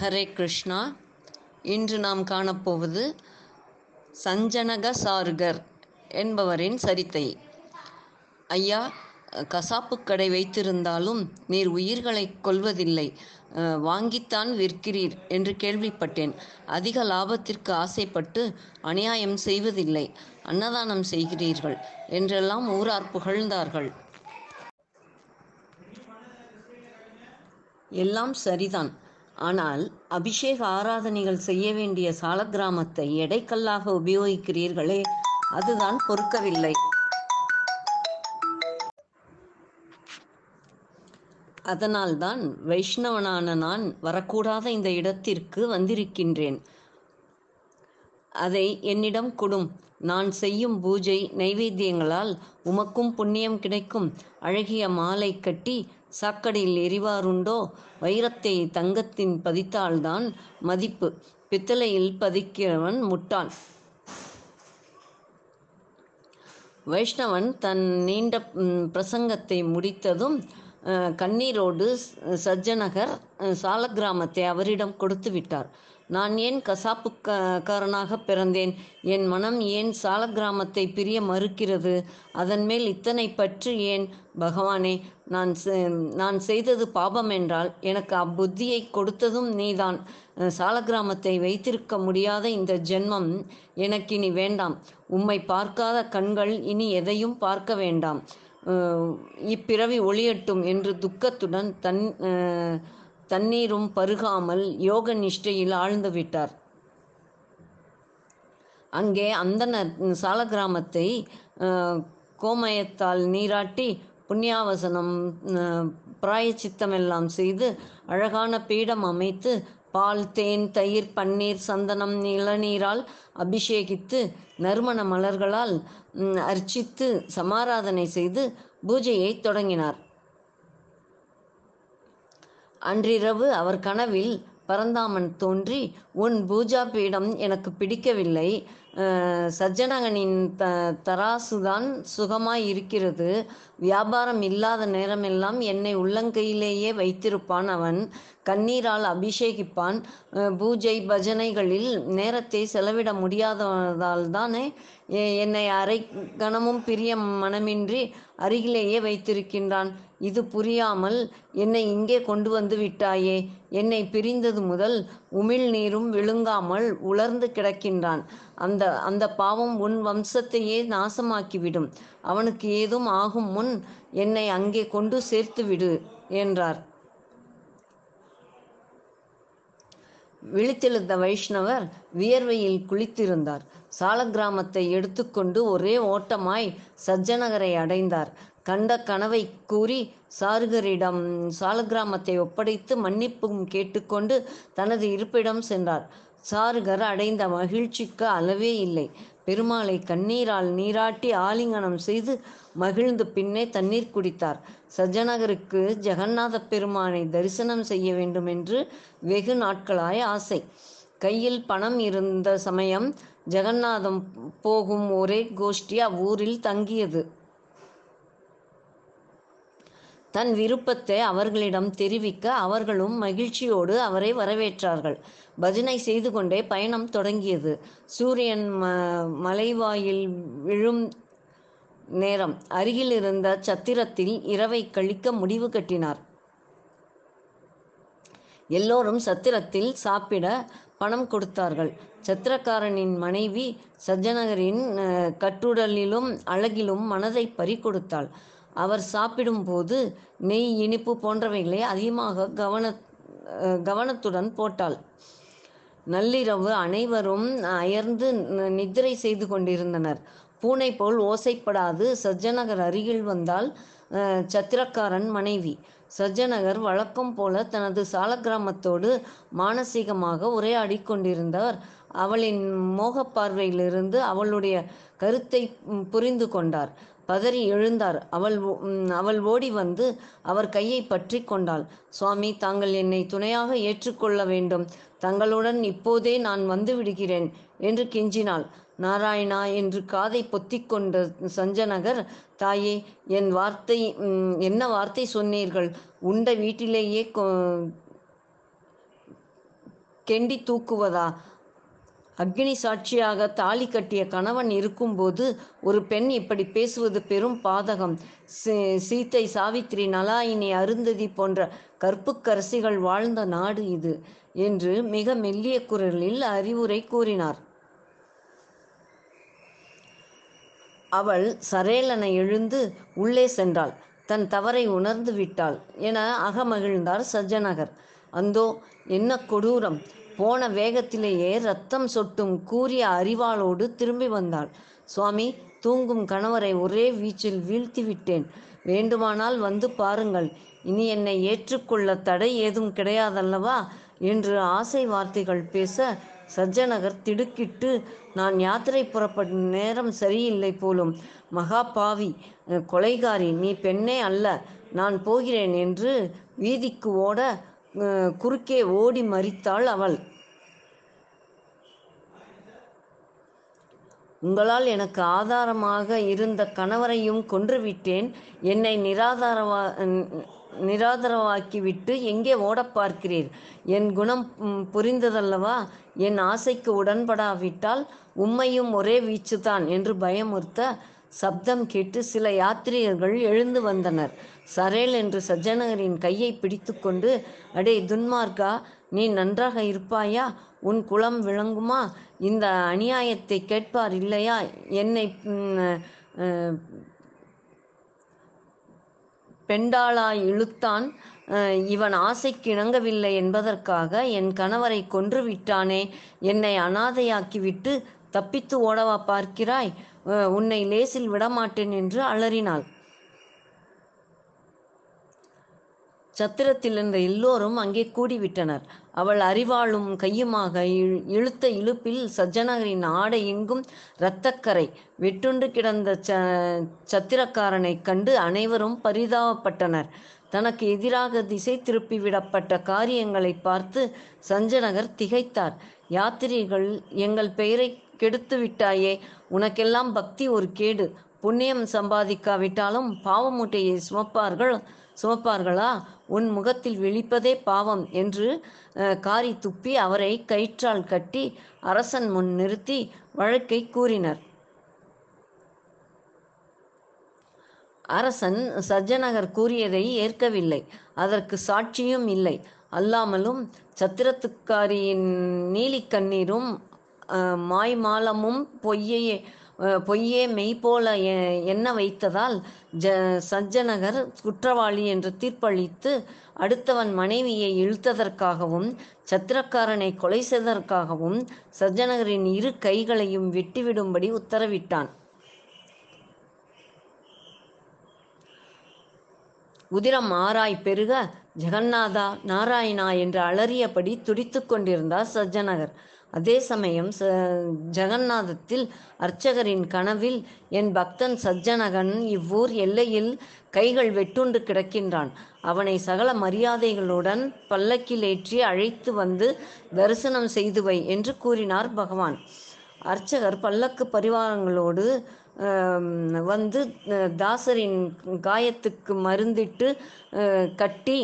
ஹரே கிருஷ்ணா. இன்று நாம் காணப்போவது சஞ்சனக சாருகர் என்பவரின் சரித்தை. ஐயா கசாப்பு கடை வைத்திருந்தாலும் நீர் உயிர்களைக் கொல்வதில்லை. வாங்கித்தான் விற்கிறீர் என்று கேள்விப்பட்டேன். அதிக லாபத்திற்கு ஆசைப்பட்டு அநியாயம் செய்வதில்லை. அன்னதானம் செய்கிறீர்கள் என்றெல்லாம் ஊரார் புகழ்ந்தார்கள். எல்லாம் சரிதான். ஆனால் அபிஷேக ஆராதனைகள் செய்ய வேண்டிய சாலக்கிராமத்தை எடைக்கல்லாக உபயோகிக்கிறீர்களே அதுதான் பொறுக்கவில்லை. அதனால்தான் வைஷ்ணவனான நான் வரக்கூடாத இந்த இடத்திற்கு வந்திருக்கின்றேன். அதை என்னிடம் கொடும். நான் செய்யும் பூஜை நைவேத்தியங்களால் உமக்கும் புண்ணியம் கிடைக்கும். அழகிய மாலை கட்டி சாக்கடையில் எரிவாருண்டோ? வைரத்தை தங்கத்தின் பதித்தால்தான் மதிப்பு. பித்தளையில் பதிக்கிறவன் முட்டாள். வைஷ்ணவன் தன் நீண்ட பிரசங்கத்தை முடித்ததும் கண்ணீரோடு சஜ்ஜநகர் சஜ்ஜனகர் சாலக்கிராமத்தை அவரிடம் கொடுத்து விட்டார் நான் ஏன் கசாப்புக்காரனாக பிறந்தேன்? என் மனம் ஏன் சாலக்கிராமத்தை பிரிய மறுக்கிறது? அதன் மேல் இத்தனை பற்று ஏன்? பகவானே நான் செ- நான் செய்தது பாபம் என்றால் எனக்கு அப்புத்தியை கொடுத்ததும் நீதான். அஹ், சாலக்கிராமத்தை வைத்திருக்க முடியாத இந்த ஜென்மம் எனக்கு இனி வேண்டாம். உம்மை பார்க்காத கண்கள் இனி எதையும் பார்க்க வேண்டாம். இப்பிறவி ஒளியட்டும் என்று துக்கத்துடன் தன் தண்ணீரும் பருகாமல் யோக நிஷ்டையில் ஆழ்ந்து விட்டார். அங்கே அந்தனர் சால கிராமத்தை கோமயத்தால் நீராட்டி புண்ணியாவசனம் பிராயச்சித்தமெல்லாம் செய்து அழகான பீடம் அமைத்து பால் தேன் தயிர் பன்னீர் சந்தனம் இளநீரால் அபிஷேகித்து நறுமண மலர்களால் அர்ச்சித்து சமாராதனை செய்து பூஜையை தொடங்கினார். அன்றிரவு அவர் கனவில் பரந்தாமன் தோன்றி உன் பூஜா பீடம் எனக்கு பிடிக்கவில்லை. சஜ்ஜனகனின் த தராசுதான் சுகமாய் இருக்கிறது. வியாபாரம் இல்லாத நேரமெல்லாம் என்னை உள்ளங்கையிலேயே வைத்திருப்பான் அவன். கண்ணீரால் அபிஷேகிப்பான். பூஜை பஜனைகளில் நேரத்தை செலவிட முடியாததால் தானே என்னை அரை கணமும் பிரிய மனமின்றி அருகிலேயே வைத்திருக்கின்றான். இது புரியாமல் என்னை இங்கே கொண்டு வந்து விட்டாயே. என்னை பிரிந்தது முதல் உமிழ் நீரும் விழுங்காமல் உலர்ந்து கிடக்கின்றான். அந்த அந்த பாவம் உன் வம்சத்தையே நாசமாக்கிவிடும். அவனுக்கு ஏதும் ஆகும் முன் என்னை அங்கே கொண்டு சேர்த்து விடு என்றார். விழித்தெழுந்த வைஷ்ணவர் வியர்வையில் குளித்திருந்தார். சாலக்கிராமத்தை எடுத்துக்கொண்டு ஒரே ஓட்டமாய் சஜ்ஜனகரை அடைந்தார். கண்ட கனவை கூறி சாருகரிடம் சாலகிராமத்தை ஒப்படைத்து மன்னிப்பும் கேட்டுக்கொண்டு தனது இருப்பிடம் சென்றார். சாருகர் அடைந்த மகிழ்ச்சிக்கு அளவே இல்லை. பெருமாளை கண்ணீரால் நீராட்டி ஆலிங்கனம் செய்து மகிழ்ந்து பின்னே தண்ணீர் குடித்தார். சஜ்ஜனகருக்கு ஜெகநாத பெருமானை தரிசனம் செய்ய வேண்டும் என்று வெகு நாட்களாய் ஆசை. கையில் பணம் இருந்த சமயம் ஜெகநாதம் போகும் ஒரே கோஷ்டி அவ்வூரில் தங்கியது. தன் விருப்பத்தை அவர்களிடம் தெரிவிக்க அவர்களும் மகிழ்ச்சியோடு அவரை வரவேற்றார்கள். பஜனை செய்து கொண்டே பயணம் தொடங்கியது. சூரியன் ம மலைவாயில் விழும் நேரம். அருகில் இருந்த சத்திரத்தில் இரவை கழிக்க முடிவு கட்டினார். எல்லோரும் சத்திரத்தில் சாப்பிட பணம் கொடுத்தார்கள். சத்திரக்காரனின் மனைவி சஜ்ஜனகரின் கட்டுடலிலும் அழகிலும் மனதை பறிகொடுத்தாள் அவர் சாப்பிடும்போது நெய் இனிப்பு போன்றவைகளை அதிகமாக கவன கவனத்துடன் போட்டாள். நள்ளிரவு அனைவரும் அயர்ந்து நித்திரை செய்து கொண்டிருந்தனர். பூனை போல் ஓசைப்படாது சஜ்ஜநகர் அருகில் வந்தால் சத்திரக்காரன் மனைவி. சஜ்ஜநகர் வழக்கம் போல தனது சாலக்கிராமத்தோடு மானசீகமாக உரையாடி கொண்டிருந்தவர். அவளின் மோகப்பார்வையிலிருந்து அவளுடைய கருத்தை புரிந்து கொண்டார். பதறி எழுந்தார். அவள் ஓ- அவள் ஓடி வந்து அவர் கையை பற்றி கொண்டாள். சுவாமி தாங்கள் என்னை துணையாக ஏற்றுக்கொள்ள வேண்டும். தங்களுடன் இப்போதே நான் வந்து விடுகிறேன் என்று கெஞ்சினாள். நாராயணா என்று காதை பொத்திக்கொண்ட சஞ்சனகர் தாயே என் வார்த்தை என்ன வார்த்தை சொன்னீர்கள்? உண்ட வீட்டிலேயே கொ- கெண்டி தூக்குவதா? அக்னி சாட்சியாக தாலி கட்டிய கணவன் இருக்கும்போது ஒரு பெண் இப்படி பேசுவது பெரும் பாதகம். சீ- சீத்தை சாவித்திரி நலாயினி அருந்ததி போன்ற கற்புக்கரசிகள் வாழ்ந்த நாடு இது என்று மிக மெல்லிய குரலில் அறிவுரை கூறினார். அவள் சரேலனை எழுந்து உள்ளே சென்றாள். தன் தவறை உணர்ந்து விட்டாள் என அகமகிழ்ந்தார் சஜ்ஜனகர் அந்தோ என்ன கொடூரம்! போன வேகத்திலேயே ரத்தம் சொட்டும் கூறிய அறிவாளோடு திரும்பி வந்தாள். சுவாமி தூங்கும் கணவரை ஒரே வீச்சில் வீழ்த்தி விட்டேன். வேண்டுமானால் வந்து பாருங்கள். இனி என்னை ஏற்றுக்கொள்ள தடை ஏதும் கிடையாதல்லவா? என்று ஆசை வார்த்தைகள் பேச சஜ்ஜனகர் திடுக்கிட்டு நான் யாத்திரை புறப்படும் நேரம் சரியில்லை போலும். மகா பாவி கொலைகாரி நீ பெண்ணே அல்ல. நான் போகிறேன் என்று வீதிக்கு ஓட குறுக்கே ஓடி மறித்தாள் அவள். உங்களால் எனக்கு ஆதாரமாக இருந்த கணவரையும் கொன்றுவிட்டேன். என்னை நிராதாரவா நிராதரவாக்கிவிட்டு எங்கே ஓட பார்க்கிறீர்? என் குணம் புரிந்ததல்லவா? என் ஆசைக்கு உடன்படாவிட்டால் உம்மையும் ஒரே வீச்சுதான் என்று பயமுறுத்த சப்தம் கேட்டு சில யாத்திரியர்கள் எழுந்து வந்தனர். சரேல் என்று சஜ்ஜனகரின் கையை பிடித்துக்கொண்டு அடே துன்மார்க்கா நீ நன்றாக இருப்பாயா? உன் குலம் விளங்குமா? இந்த அநியாயத்தை கேட்பார் இல்லையா? என்னை பெண்டாளாய் இழுத்தான். இவன் ஆசைக்கு இணங்கவில்லை என்பதற்காக என் கணவரை கொன்று விட்டானே என்னை அனாதையாக்கிவிட்டு தப்பித்து ஓடவா பார்க்கிறாய்? உன்னை லேசில் விடமாட்டேன் என்று அலறினாள். சத்திரத்தில் இருந்த எல்லோரும் அங்கே கூடிவிட்டனர். அவள் அறிவாளும் கையுமாக இழு- இழுத்த இழுப்பில் சஜ்ஜனகரின் ஆடை எங்கும் இரத்தக்கரை. வெட்டுண்டு கிடந்த ச சத்திரக்காரனைக் கண்டு அனைவரும் பரிதாபப்பட்டனர். தனக்கு எதிராக திசை திருப்பி விடப்பட்ட காரியங்களை பார்த்து சஞ்சனகர் திகைத்தார். யாத்திரிகள் எங்கள் பெயரை கெடுத்து விட்டாயே உனக்கெல்லாம் பக்தி ஒரு கேடு. புண்ணியம் சம்பாதிக்காவிட்டாலும் பாவமூட்டையை சுமப்பார்கள். சுமப்பார்களா உன் முகத்தில் விழிப்பதே பாவம் என்று அஹ், காரி துப்பி அவரை கயிற்றால் கட்டி அரசன் முன் நிறுத்தி வழக்கை கூறினர். அரசன் சஜ்ஜனகர் கூறியதை ஏற்கவில்லை. அதற்கு சாட்சியும் இல்லை. அல்லாமலும் சத்திரத்துக்காரியின் நீலிக்கண்ணீரும் அஹ், மாய்மாலமும் பொய்யே பொய்யே மெய்போல எ- எண்ண வைத்ததால் ஜ சஜ்ஜனகர் குற்றவாளி என்று தீர்ப்பளித்து அடுத்தவன் மனைவியை இழுத்ததற்காகவும் சத்திரக்காரனை கொலை செய்ததற்காகவும் சஜ்ஜனகரின் இரு கைகளையும் வெட்டிவிடும்படி உத்தரவிட்டான். உதிரம் ஆராய் பெருக ஜெகநாதா நாராயணா என்று அலறியபடி துடித்துக் கொண்டிருந்தார் சஜ்ஜனகர் அதே சமயம் ச ஜெகநாதத்தில் அர்ச்சகரின் கனவில் என் பக்தன் சஜ்ஜனகன் இவ்வூர் எல்லையில் கைகள் வெட்டுண்டு கிடக்கின்றான். அவனை சகல மரியாதைகளுடன் பல்லக்கில் ஏற்றி அழைத்து வந்து தரிசனம் செய்து வை என்று கூறினார் பகவான். அர்ச்சகர் பல்லக்கு பரிவாரங்களோடு வந்து தாசரின் காயத்துக்கு மருந்திட்டு கட்டி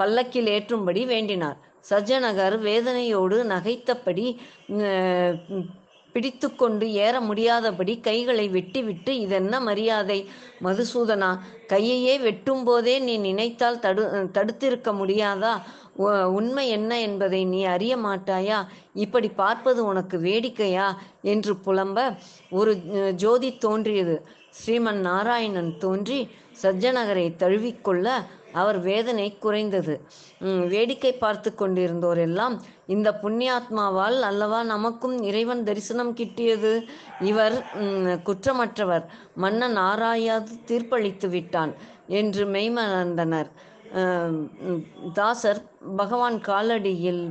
பல்லக்கில் ஏற்றும்படி வேண்டினார். சஜ்ஜனகர் வேதனையோடு நகைத்தபடி பிடித்து பிடித்துக்கொண்டு ஏற முடியாதபடி கைகளை வெட்டிவிட்டு இதென்ன மரியாதை மதுசூதனா கையையே வெட்டும் போதே நீ நினைத்தால் தடு தடுத்திருக்க முடியாதா? உ- உண்மை என்ன என்பதை நீ அறிய மாட்டாயா? இப்படி பார்ப்பது உனக்கு வேடிக்கையா? என்று புலம்ப ஒரு ஜோதி தோன்றியது. ஸ்ரீமன் நாராயணன் தோன்றி சஜ்ஜனகரை தழுவிக்கொள்ள அவர் வேதனை குறைந்தது. வேடிக்கை பார்த்து கொண்டிருந்தோர் எல்லாம் இந்த புண்ணியாத்மாவால் அல்லவா நமக்கும் இறைவன் தரிசனம் கிட்டியது? இவர் குற்றமற்றவர். மன்னன் ஆராயாது தீர்ப்பளித்து விட்டான் என்று மெய்மறந்தனர். தாசர் பகவான் காலடியில்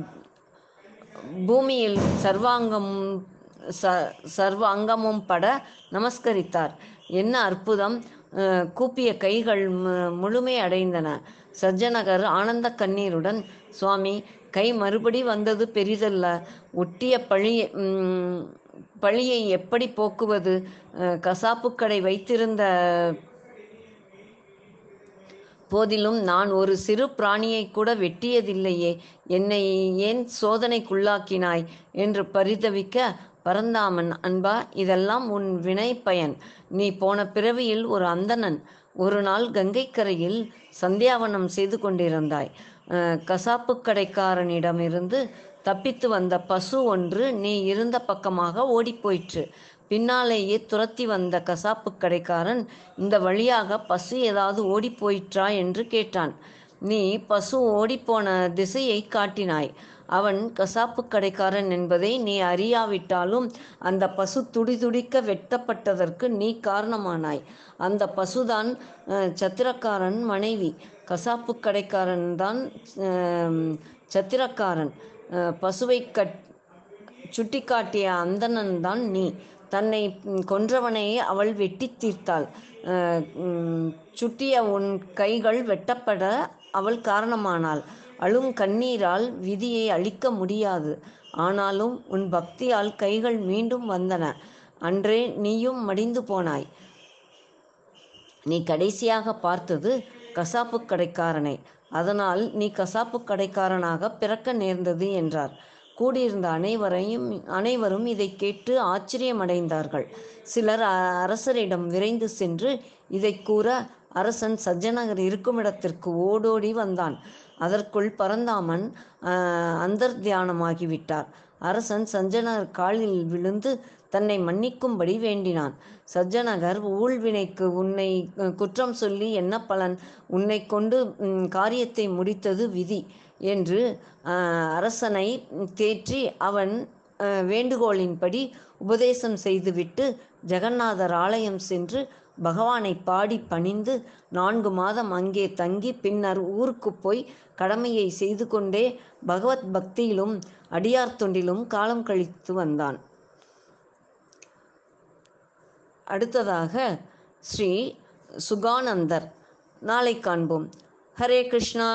பூமியில் சர்வாங்கம் ச சர்வ அங்கமும் பட நமஸ்கரித்தார். என்ன அற்புதம்! கூப்பிய கைகள் மு- முழுமை அடைந்தன. சஜ்ஜனகர் ஆனந்த கண்ணீருடன் சுவாமி கை மறுபடி வந்தது பெரிதல்ல. ஒட்டிய பழி பழியை எப்படி போக்குவது? கசாப்புக்கடை வைத்திருந்த போதிலும் நான் ஒரு சிறு பிராணியை கூட வெட்டியதில்லையே. என்னை ஏன் சோதனைக்குள்ளாக்கினாய்? என்று பரிதவிக்க பரந்தாமன் அன்பா இதெல்லாம் உன் வினை பயன் நீ போன பிறவியில் ஒரு அந்தணன். ஒரு நாள் கங்கைக்கரையில் சந்தியாவனம் செய்து கொண்டிருந்தாய். கசாப்பு கடைக்காரனிடமிருந்து தப்பித்து வந்த பசு ஒன்று நீ இருந்த பக்கமாக ஓடிப்போயிற்று. பின்னாலேயே துரத்தி வந்த கசாப்பு கடைக்காரன் இந்த வழியாக பசு ஏதாவது ஓடிப்போயிற்றா? என்று கேட்டான். நீ பசு ஓடிப்போன திசையை காட்டினாய். அவன் கசாப்பு கடைக்காரன் என்பதை நீ அறியாவிட்டாலும் அந்த பசு துடிதுடிக்க வெட்டப்பட்டதற்கு நீ காரணமானாய். அந்த பசுதான் சத்திரக்காரன் மனைவி. கசாப்பு கடைக்காரன் தான் சத்திரக்காரன். பசுவை கட் சுட்டிக்காட்டிய அந்தணன் தான் நீ. தன்னை கொன்றவனை அவள் வெட்டி தீர்த்தாள். சுட்டிய உன் கைகள் வெட்டப்பட அவள் காரணமானாள். அழும் கண்ணீரால் விதியை அழிக்க முடியாது. ஆனாலும் உன் பக்தியால் கைகள் மீண்டும் வந்தன. அன்றே நீயும் மடிந்து போனாய். நீ கடைசியாக பார்த்தது கசாப்பு கடைக்காரனை. அதனால் நீ கசாப்பு கடைக்காரனாக பிறக்க நேர்ந்தது என்றார். கூடியிருந்த அனைவரையும் அனைவரும் இதை கேட்டு ஆச்சரியமடைந்தார்கள். சிலர் அ- அரசரிடம் விரைந்து சென்று இதை கூற அரசன் சஜ்ஜனகர் இருக்குமிடத்திற்கு ஓடோடி வந்தான். அதற்குள் பரந்தாமன் அந்தர் தியானமாகிவிட்டார் அரசன் சஞ்சனர் காலில் விழுந்து தன்னை மன்னிக்கும்படி வேண்டினான். சஜ்ஜனகர் ஊழ்வினைக்கு உன்னை குற்றம் சொல்லி என்ன பலன் உன்னை கொண்டு காரியத்தை முடித்தது விதி என்று அரசனை தேற்றி அவன் வேண்டுகோளின்படி உபதேசம் செய்துவிட்டு ஜெகநாதர் ஆலயம் சென்று பகவானை பாடி பணிந்து நான்கு மாதம் அங்கே தங்கி பின்னர் ஊருக்கு போய் கடமையை செய்து கொண்டே பகவத் பக்தியிலும் அடியார் தொண்டிலும் காலம் கழித்து வந்தான். அடுத்ததாக ஸ்ரீ சுகானந்தர். நாளை காண்போம். ஹரே கிருஷ்ணா.